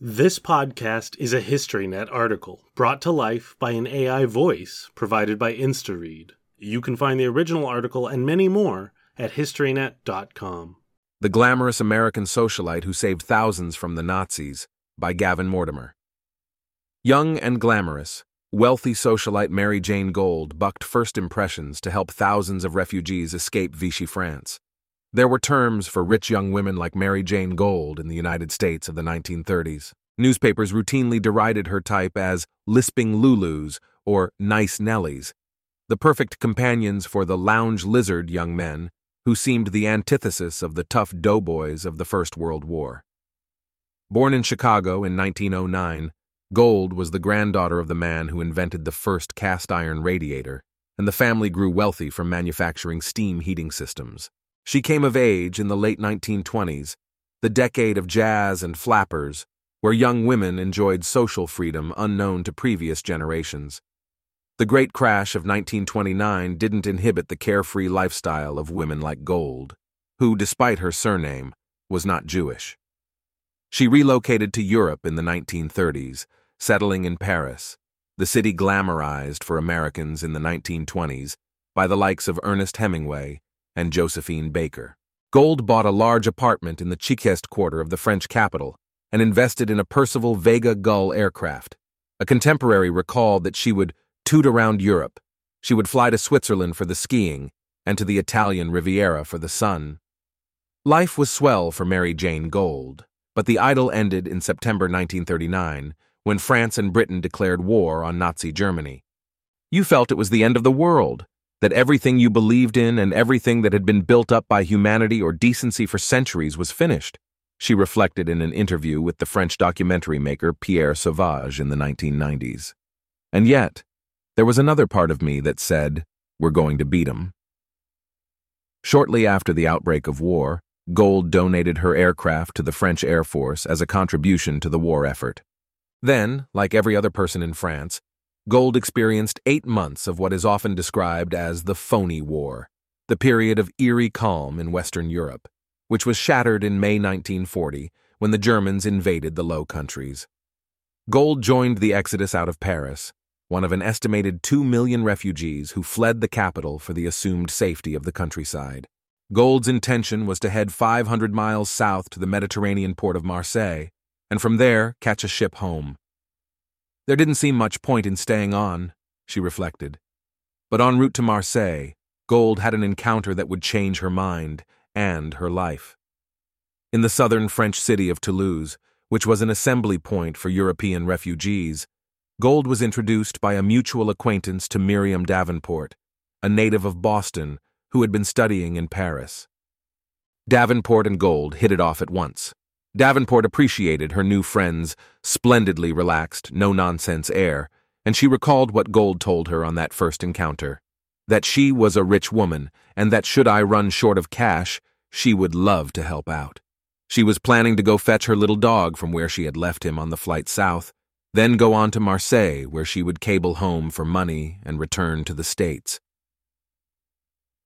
This podcast is a HistoryNet article brought to life by an AI voice provided by InstaRead. You can find the original article and many more at historynet.com. The Glamorous American Socialite Who Saved Thousands from the Nazis by Gavin Mortimer. Young and glamorous, wealthy socialite Mary Jayne Gold bucked first impressions to help thousands of refugees escape Vichy France. There were terms for rich young women like Mary Jayne Gold in the United States of the 1930s. Newspapers routinely derided her type as lisping Lulus or nice Nellies, the perfect companions for the lounge lizard young men who seemed the antithesis of the tough doughboys of the First World War. Born in Chicago in 1909, Gold was the granddaughter of the man who invented the first cast iron radiator, and the family grew wealthy from manufacturing steam heating systems. She came of age in the late 1920s, the decade of jazz and flappers, where young women enjoyed social freedom unknown to previous generations. The Great Crash of 1929 didn't inhibit the carefree lifestyle of women like Gold, who, despite her surname, was not Jewish. She relocated to Europe in the 1930s, settling in Paris, the city glamorized for Americans in the 1920s by the likes of Ernest Hemingway and Josephine Baker. Gold bought a large apartment in the Chiquest quarter of the French capital and invested in a Percival Vega Gull aircraft. A contemporary recalled that she would toot around Europe. She would fly to Switzerland for the skiing and to the Italian Riviera for the sun. Life was swell for Mary Jayne Gold, but the idyll ended in September 1939 when France and Britain declared war on Nazi Germany. You felt it was the end of the world, that everything you believed in and everything that had been built up by humanity or decency for centuries was finished, she reflected in an interview with the French documentary maker Pierre Sauvage in the 1990s. And yet, there was another part of me that said, We're going to beat 'em. Shortly after the outbreak of war, Gold donated her aircraft to the French Air Force as a contribution to the war effort. Then, like every other person in France, Gold experienced eight months of what is often described as the phony war, the period of eerie calm in Western Europe, which was shattered in May 1940 when the Germans invaded the Low Countries. Gold joined the exodus out of Paris, one of an estimated two million refugees who fled the capital for the assumed safety of the countryside. Gold's intention was to head 500 miles south to the Mediterranean port of Marseille, and from there catch a ship home. There didn't seem much point in staying on, she reflected. But en route to Marseille, Gold had an encounter that would change her mind and her life. In the southern French city of Toulouse, which was an assembly point for European refugees, Gold was introduced by a mutual acquaintance to Miriam Davenport, a native of Boston who had been studying in Paris. Davenport and Gold hit it off at once. Davenport appreciated her new friend's splendidly relaxed, no nonsense air, and she recalled what Gold told her on that first encounter that she was a rich woman, and that should I run short of cash, she would love to help out. She was planning to go fetch her little dog from where she had left him on the flight south, then go on to Marseille, where she would cable home for money and return to the States.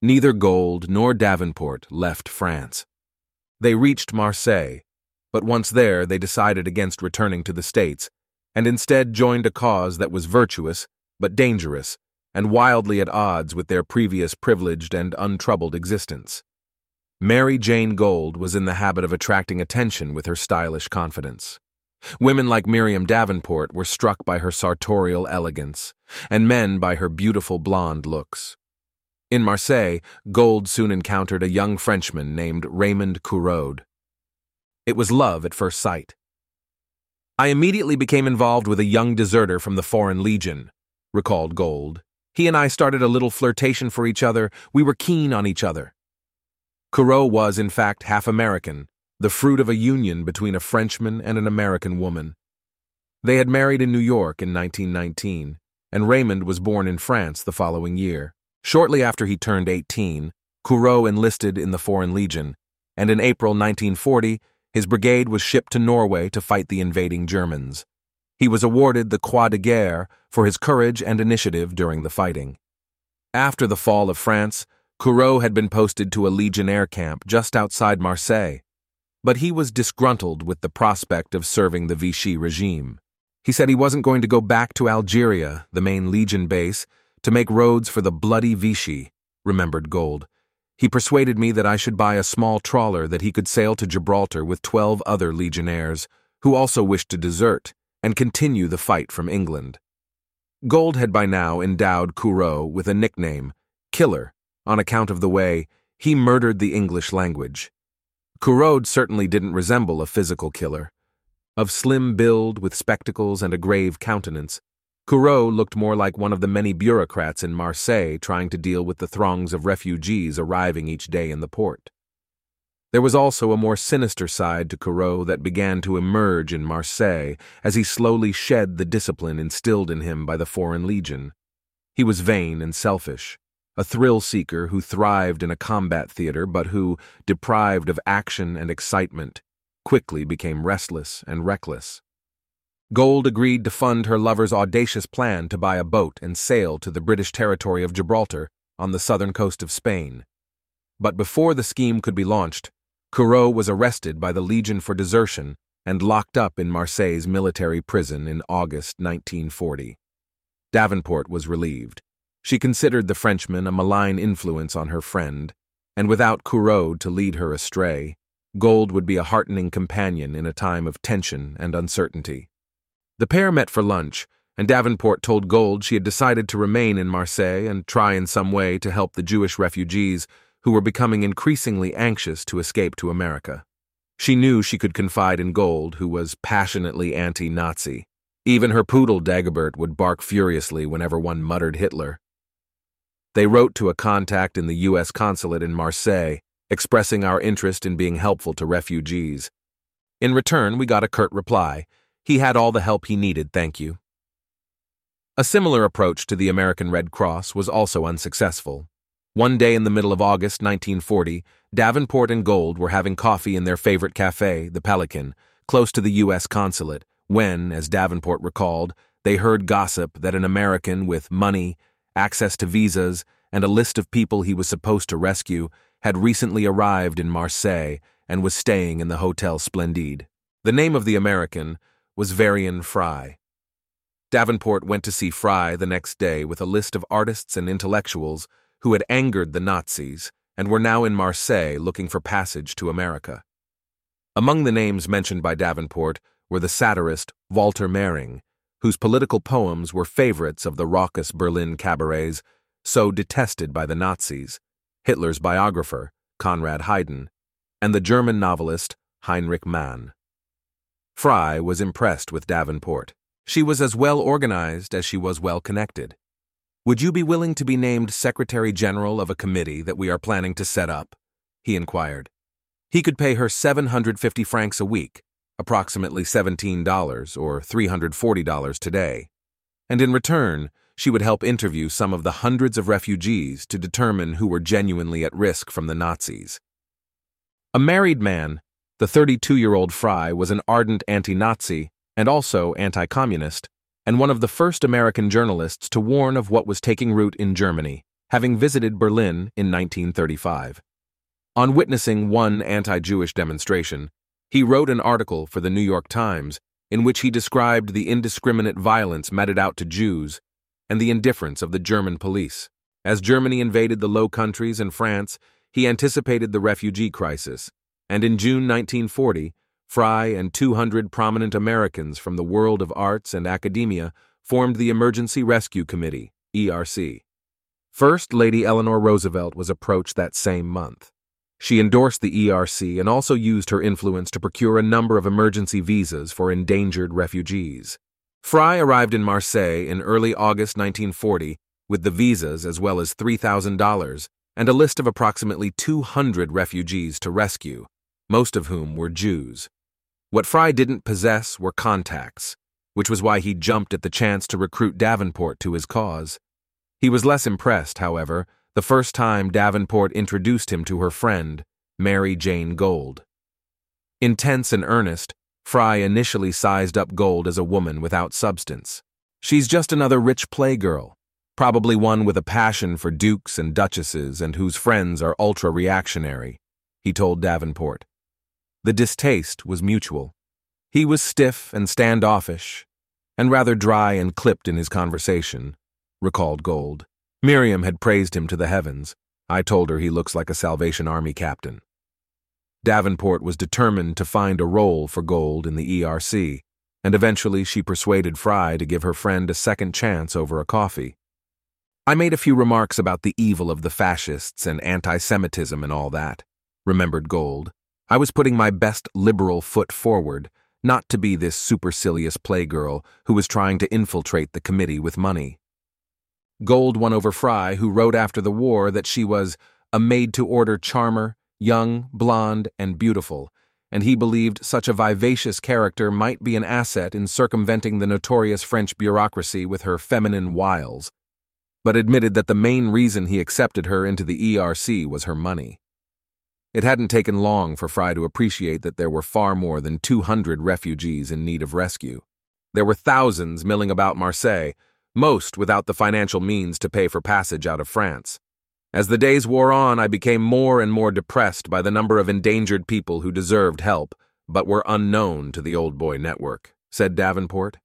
Neither Gold nor Davenport left France. They reached Marseille, but once there they decided against returning to the States, and instead joined a cause that was virtuous, but dangerous, and wildly at odds with their previous privileged and untroubled existence. Mary Jayne Gold was in the habit of attracting attention with her stylish confidence. Women like Miriam Davenport were struck by her sartorial elegance, and men by her beautiful blonde looks. In Marseille, Gold soon encountered a young Frenchman named Raymond Couraud. It was love at first sight. I immediately became involved with a young deserter from the Foreign Legion, recalled Gold. He and I started a little flirtation for each other. We were keen on each other. Couraud was, in fact, half American, the fruit of a union between a Frenchman and an American woman. They had married in New York in 1919, and Raymond was born in France the following year. Shortly after he turned 18, Couraud enlisted in the Foreign Legion, and in April 1940, his brigade was shipped to Norway to fight the invading Germans. He was awarded the Croix de Guerre for his courage and initiative during the fighting. After the fall of France, Couraud had been posted to a legionnaire camp just outside Marseille. but he was disgruntled with the prospect of serving the Vichy regime. He said he wasn't going to go back to Algeria, the main Legion base, to make roads for the bloody Vichy, remembered Gold. He persuaded me that I should buy a small trawler that he could sail to Gibraltar with twelve other legionnaires, who also wished to desert, and continue the fight from England. Gold had by now endowed Couraud with a nickname, Killer, on account of the way he murdered the English language. Couraud certainly didn't resemble a physical killer. Of slim build, with spectacles and a grave countenance, Couraud looked more like one of the many bureaucrats in Marseille trying to deal with the throngs of refugees arriving each day in the port. There was also a more sinister side to Couraud that began to emerge in Marseille as he slowly shed the discipline instilled in him by the Foreign Legion. He was vain and selfish, a thrill seeker who thrived in a combat theater but who, deprived of action and excitement, quickly became restless and reckless. Gold agreed to fund her lover's audacious plan to buy a boat and sail to the British territory of Gibraltar on the southern coast of Spain. But before the scheme could be launched, Couraud was arrested by the Legion for desertion and locked up in Marseille's military prison in August 1940. Davenport was relieved. She considered the Frenchman a malign influence on her friend, and without Couraud to lead her astray, Gold would be a heartening companion in a time of tension and uncertainty. The pair met for lunch, and Davenport told Gold she had decided to remain in Marseille and try in some way to help the Jewish refugees who were becoming increasingly anxious to escape to America. She knew she could confide in Gold, who was passionately anti Nazi. Even her poodle Dagobert would bark furiously whenever one muttered Hitler. They wrote to a contact in the U.S. consulate in Marseille, expressing our interest in being helpful to refugees. In return, we got a curt reply. He had all the help he needed, thank you. A similar approach to the American Red Cross was also unsuccessful. One day in the middle of August 1940, Davenport and Gold were having coffee in their favorite cafe, the Pelican, close to the U.S. consulate, when, as Davenport recalled, they heard gossip that an American with money, access to visas, and a list of people he was supposed to rescue, had recently arrived in Marseille and was staying in the Hotel Splendide. The name of the American was Varian Fry. Davenport went to see Fry the next day with a list of artists and intellectuals who had angered the Nazis and were now in Marseille looking for passage to America. Among the names mentioned by Davenport were the satirist Walter Mehring, whose political poems were favorites of the raucous Berlin cabarets, so detested by the Nazis, Hitler's biographer, Konrad Heiden, and the German novelist Heinrich Mann. Fry was impressed with Davenport. She was as well organized as she was well connected. Would you be willing to be named Secretary General of a committee that we are planning to set up? He inquired. He could pay her 750 francs a week, approximately $17 or $340 today. And in return, she would help interview some of the hundreds of refugees to determine who were genuinely at risk from the Nazis. A married man, the 32 year old Fry was an ardent anti Nazi and also anti communist, and one of the first American journalists to warn of what was taking root in Germany, having visited Berlin in 1935. On witnessing one anti Jewish demonstration, he wrote an article for the New York Times in which he described the indiscriminate violence meted out to Jews and the indifference of the German police. As Germany invaded the Low Countries and France, he anticipated the refugee crisis, and in June 1940, Fry and 200 prominent Americans from the world of arts and academia formed the Emergency Rescue Committee, ERC. First Lady Eleanor Roosevelt was approached that same month. She endorsed the ERC and also used her influence to procure a number of emergency visas for endangered refugees. Fry arrived in Marseille in early August 1940 with the visas as well as $3,000 and a list of approximately 200 refugees to rescue, most of whom were Jews. What Fry didn't possess were contacts, which was why he jumped at the chance to recruit Davenport to his cause. He was less impressed, however, the first time Davenport introduced him to her friend, Mary Jayne Gold. Intense and earnest, Fry initially sized up Gold as a woman without substance. She's just another rich playgirl, probably one with a passion for dukes and duchesses and whose friends are ultra reactionary, he told Davenport. The distaste was mutual. He was stiff and standoffish, and rather dry and clipped in his conversation, recalled Gold. Miriam had praised him to the heavens. I told her he looks like a Salvation Army captain. Davenport was determined to find a role for Gold in the ERC, and eventually she persuaded Fry to give her friend a second chance over a coffee. I made a few remarks about the evil of the fascists and anti Semitism and all that, remembered Gold. I was putting my best liberal foot forward, not to be this supercilious playgirl who was trying to infiltrate the committee with money. Gold won over Fry, who wrote after the war that she was a made to order charmer, young, blonde, and beautiful, and he believed such a vivacious character might be an asset in circumventing the notorious French bureaucracy with her feminine wiles, but admitted that the main reason he accepted her into the ERC was her money. It hadn't taken long for Fry to appreciate that there were far more than 200 refugees in need of rescue. There were thousands milling about Marseille, most without the financial means to pay for passage out of France. As the days wore on, I became more and more depressed by the number of endangered people who deserved help, but were unknown to the Old Boy Network, said Davenport.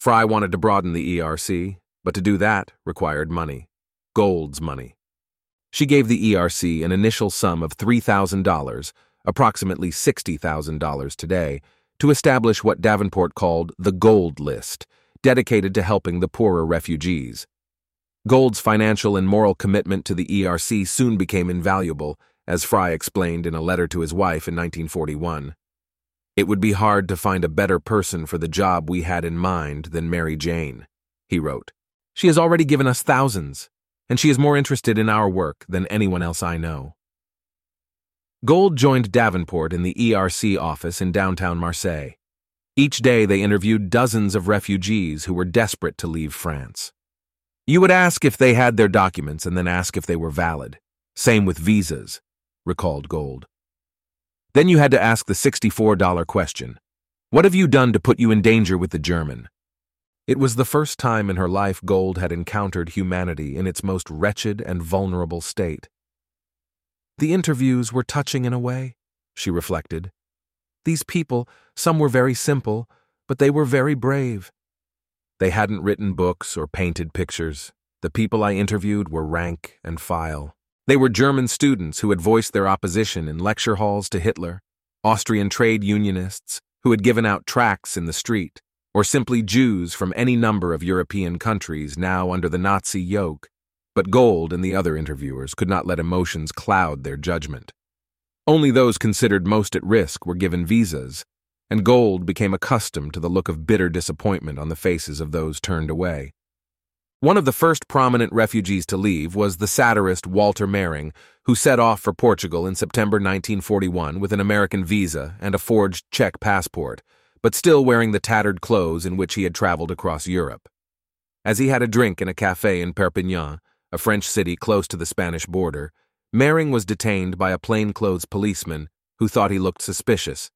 Fry wanted to broaden the ERC, but to do that required money. Gold's money. She gave the ERC an initial sum of $3,000, approximately $60,000 today, to establish what Davenport called the Gold List, dedicated to helping the poorer refugees. Gold's financial and moral commitment to the ERC soon became invaluable, as Fry explained in a letter to his wife in 1941. It would be hard to find a better person for the job we had in mind than Mary Jayne, he wrote. She has already given us thousands, and she is more interested in our work than anyone else I know. Gold joined Davenport in the ERC office in downtown Marseille. Each day they interviewed dozens of refugees who were desperate to leave France. You would ask if they had their documents and then ask if they were valid. Same with visas, recalled Gold. Then you had to ask the $64 question What have you done to put you in danger with the German? It was the first time in her life Gold had encountered humanity in its most wretched and vulnerable state. The interviews were touching in a way, she reflected. These people, some were very simple, but they were very brave. They hadn't written books or painted pictures. The people I interviewed were rank and file. They were German students who had voiced their opposition in lecture halls to Hitler, Austrian trade unionists who had given out tracts in the street, or simply Jews from any number of European countries now under the Nazi yoke. But Gold and the other interviewers could not let emotions cloud their judgment. Only those considered most at risk were given visas, and Gold became accustomed to the look of bitter disappointment on the faces of those turned away. One of the first prominent refugees to leave was the satirist Walter Mehring, who set off for Portugal in September 1941 with an American visa and a forged Czech passport, but still wearing the tattered clothes in which he had traveled across Europe. As he had a drink in a cafe in Perpignan, a French city close to the Spanish border, Mehring was detained by a plainclothes policeman who thought he looked suspicious.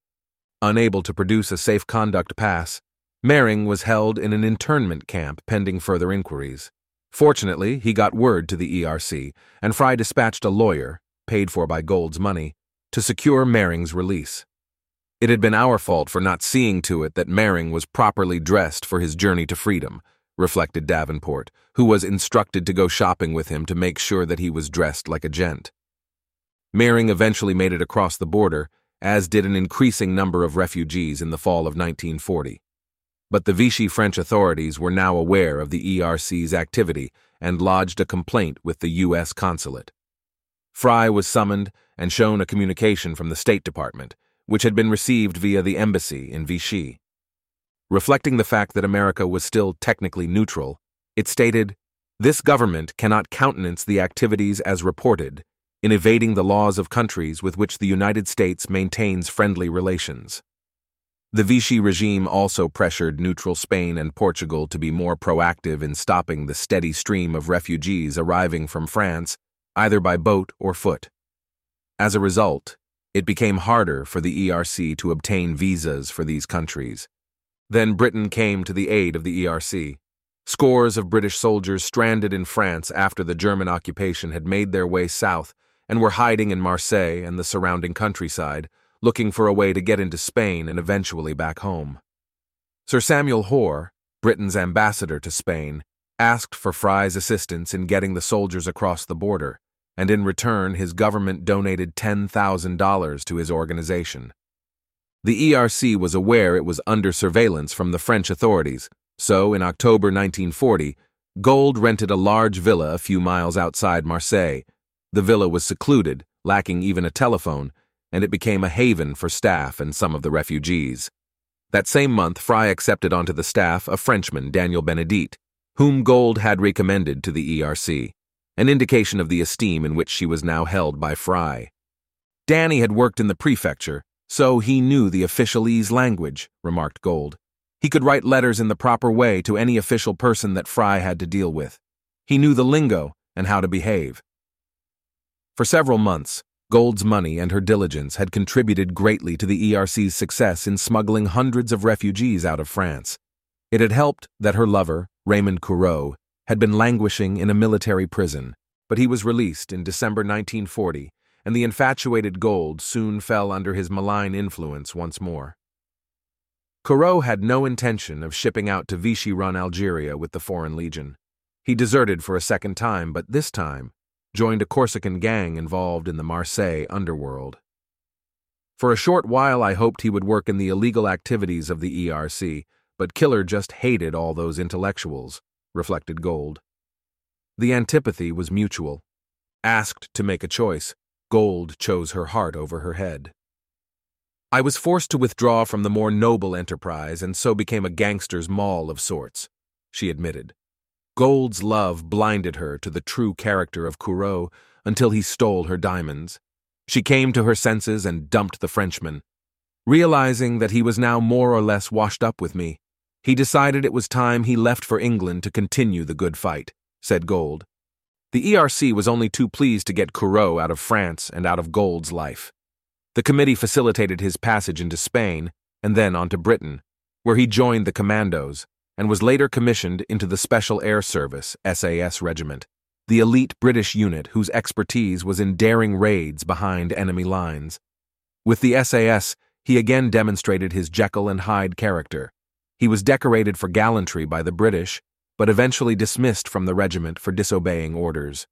Unable to produce a safe conduct pass, Mehring was held in an internment camp pending further inquiries. Fortunately, he got word to the ERC, and Fry dispatched a lawyer, paid for by Gold's money, to secure Mehring's release. It had been our fault for not seeing to it that Mehring was properly dressed for his journey to freedom, reflected Davenport, who was instructed to go shopping with him to make sure that he was dressed like a gent. Mehring eventually made it across the border, as did an increasing number of refugees in the fall of 1940. But the Vichy French authorities were now aware of the ERC's activity and lodged a complaint with the U.S. consulate. Fry was summoned and shown a communication from the State Department, which had been received via the embassy in Vichy. Reflecting the fact that America was still technically neutral, it stated, This government cannot countenance the activities as reported in evading the laws of countries with which the United States maintains friendly relations. The Vichy regime also pressured neutral Spain and Portugal to be more proactive in stopping the steady stream of refugees arriving from France, either by boat or foot. As a result, it became harder for the ERC to obtain visas for these countries. Then Britain came to the aid of the ERC. Scores of British soldiers stranded in France after the German occupation had made their way south and were hiding in Marseille and the surrounding countryside, looking for a way to get into Spain and eventually back home. Sir Samuel Hoare, Britain's ambassador to Spain, asked for Fry's assistance in getting the soldiers across the border, and in return his government donated $10,000 to his organization. The ERC was aware it was under surveillance from the French authorities, so in October 1940, Gold rented a large villa a few miles outside Marseille. The villa was secluded, lacking even a telephone, and it became a haven for staff and some of the refugees. That same month, Fry accepted onto the staff a Frenchman, Daniel Bénédite, whom Gold had recommended to the ERC, an indication of the esteem in which she was now held by Fry. Danny had worked in the prefecture, so he knew the officialese language, remarked Gold. He could write letters in the proper way to any official person that Fry had to deal with. He knew the lingo and how to behave. For several months, Gold's money and her diligence had contributed greatly to the ERC's success in smuggling hundreds of refugees out of France. It had helped that her lover, Raymond Couraud, had been languishing in a military prison, but he was released in December 1940, and the infatuated Gold soon fell under his malign influence once more. Couraud had no intention of shipping out to Vichy run Algeria with the Foreign Legion. He deserted for a second time, but this time joined a Corsican gang involved in the Marseille underworld. For a short while, I hoped he would work in the illegal activities of the ERC, but Killer just hated all those intellectuals, reflected Gold. The antipathy was mutual. Asked to make a choice, Gold chose her heart over her head. I was forced to withdraw from the more noble enterprise and so became a gangster's moll of sorts, she admitted. Gold's love blinded her to the true character of Couraud until he stole her diamonds. She came to her senses and dumped the Frenchman. Realizing that he was now more or less washed up with me, he decided it was time he left for England to continue the good fight, said Gold. The ERC was only too pleased to get Couraud out of France and out of Gold's life. The committee facilitated his passage into Spain and then on to Britain, where he joined the commandos and was later commissioned into the Special Air Service SAS Regiment, the elite British unit whose expertise was in daring raids behind enemy lines. With the SAS, he again demonstrated his Jekyll and Hyde character. He was decorated for gallantry by the British, but eventually dismissed from the regiment for disobeying orders.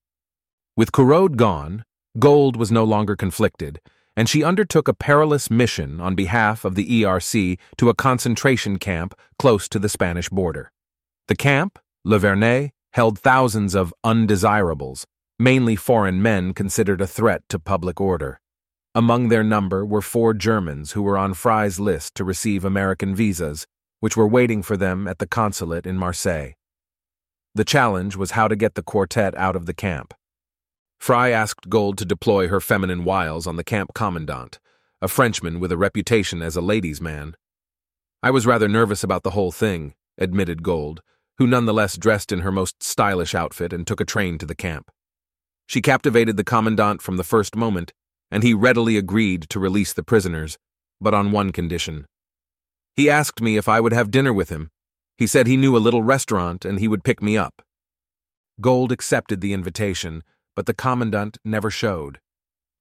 With Couraud gone, Gold was no longer conflicted, and she undertook a perilous mission on behalf of the ERC to a concentration camp close to the Spanish border. The camp, Le Vernet, held thousands of undesirables, mainly foreign men considered a threat to public order. Among their number were four Germans who were on Fry's list to receive American visas, which were waiting for them at the consulate in Marseille. The challenge was how to get the quartet out of the camp. Fry asked Gold to deploy her feminine wiles on the camp commandant, a Frenchman with a reputation as a ladies' man. I was rather nervous about the whole thing, admitted Gold, who nonetheless dressed in her most stylish outfit and took a train to the camp. She captivated the commandant from the first moment, and he readily agreed to release the prisoners, but on one condition. He asked me if I would have dinner with him. He said he knew a little restaurant and he would pick me up. Gold accepted the invitation but the commandant never showed.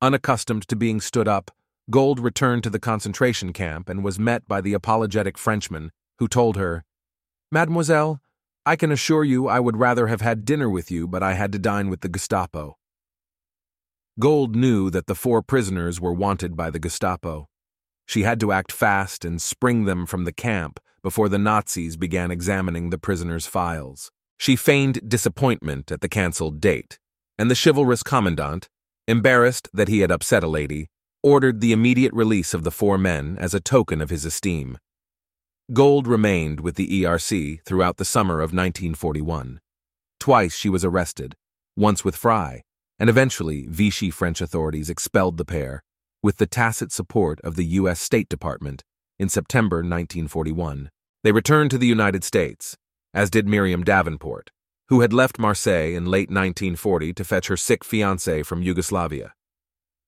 Unaccustomed to being stood up, Gold returned to the concentration camp and was met by the apologetic Frenchman, who told her, Mademoiselle, I can assure you I would rather have had dinner with you, but I had to dine with the Gestapo. Gold knew that the four prisoners were wanted by the Gestapo. She had to act fast and spring them from the camp before the Nazis began examining the prisoners' files. She feigned disappointment at the cancelled date and the chivalrous commandant, embarrassed that he had upset a lady, ordered the immediate release of the four men as a token of his esteem. Gold remained with the ERC throughout the summer of 1941. Twice she was arrested, once with Fry, and eventually Vichy French authorities expelled the pair, with the tacit support of the U.S. State Department, in September 1941. They returned to the United States, as did Miriam Davenport, who had left Marseille in late 1940 to fetch her sick fiancé from Yugoslavia.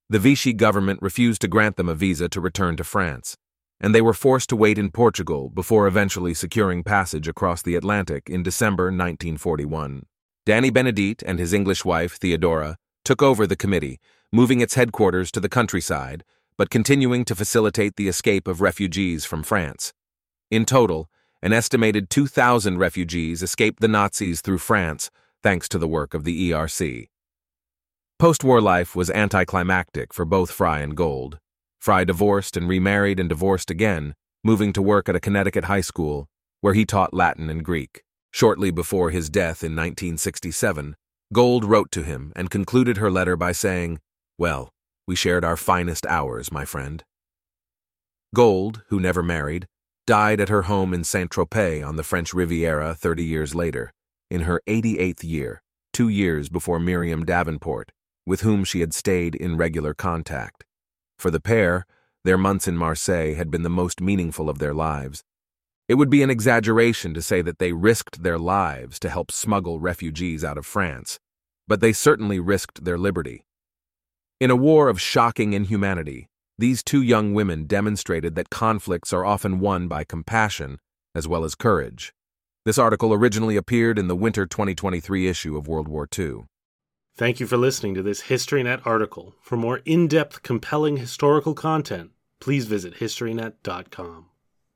The Vichy government refused to grant them a visa to return to France, and they were forced to wait in Portugal before eventually securing passage across the Atlantic in December 1941. Danny Bénédite and his English wife, Theodora, took over the committee, moving its headquarters to the countryside, but continuing to facilitate the escape of refugees from France. In total, an estimated 2,000 refugees escaped the Nazis through France thanks to the work of the ERC. Post war life was anticlimactic for both Fry and Gold. Fry divorced and remarried and divorced again, moving to work at a Connecticut high school, where he taught Latin and Greek. Shortly before his death in 1967, Gold wrote to him and concluded her letter by saying, Well, we shared our finest hours, my friend. Gold, who never married, died at her home in Saint Tropez on the French Riviera 30 years later, in her 88th year, two years before Miriam Davenport, with whom she had stayed in regular contact. For the pair, their months in Marseille had been the most meaningful of their lives. It would be an exaggeration to say that they risked their lives to help smuggle refugees out of France, but they certainly risked their liberty. In a war of shocking inhumanity, these two young women demonstrated that conflicts are often won by compassion as well as courage. This article originally appeared in the winter 2023 issue of World War II. Thank you for listening to this HistoryNet article. For more in depth, compelling historical content, please visit HistoryNet.com.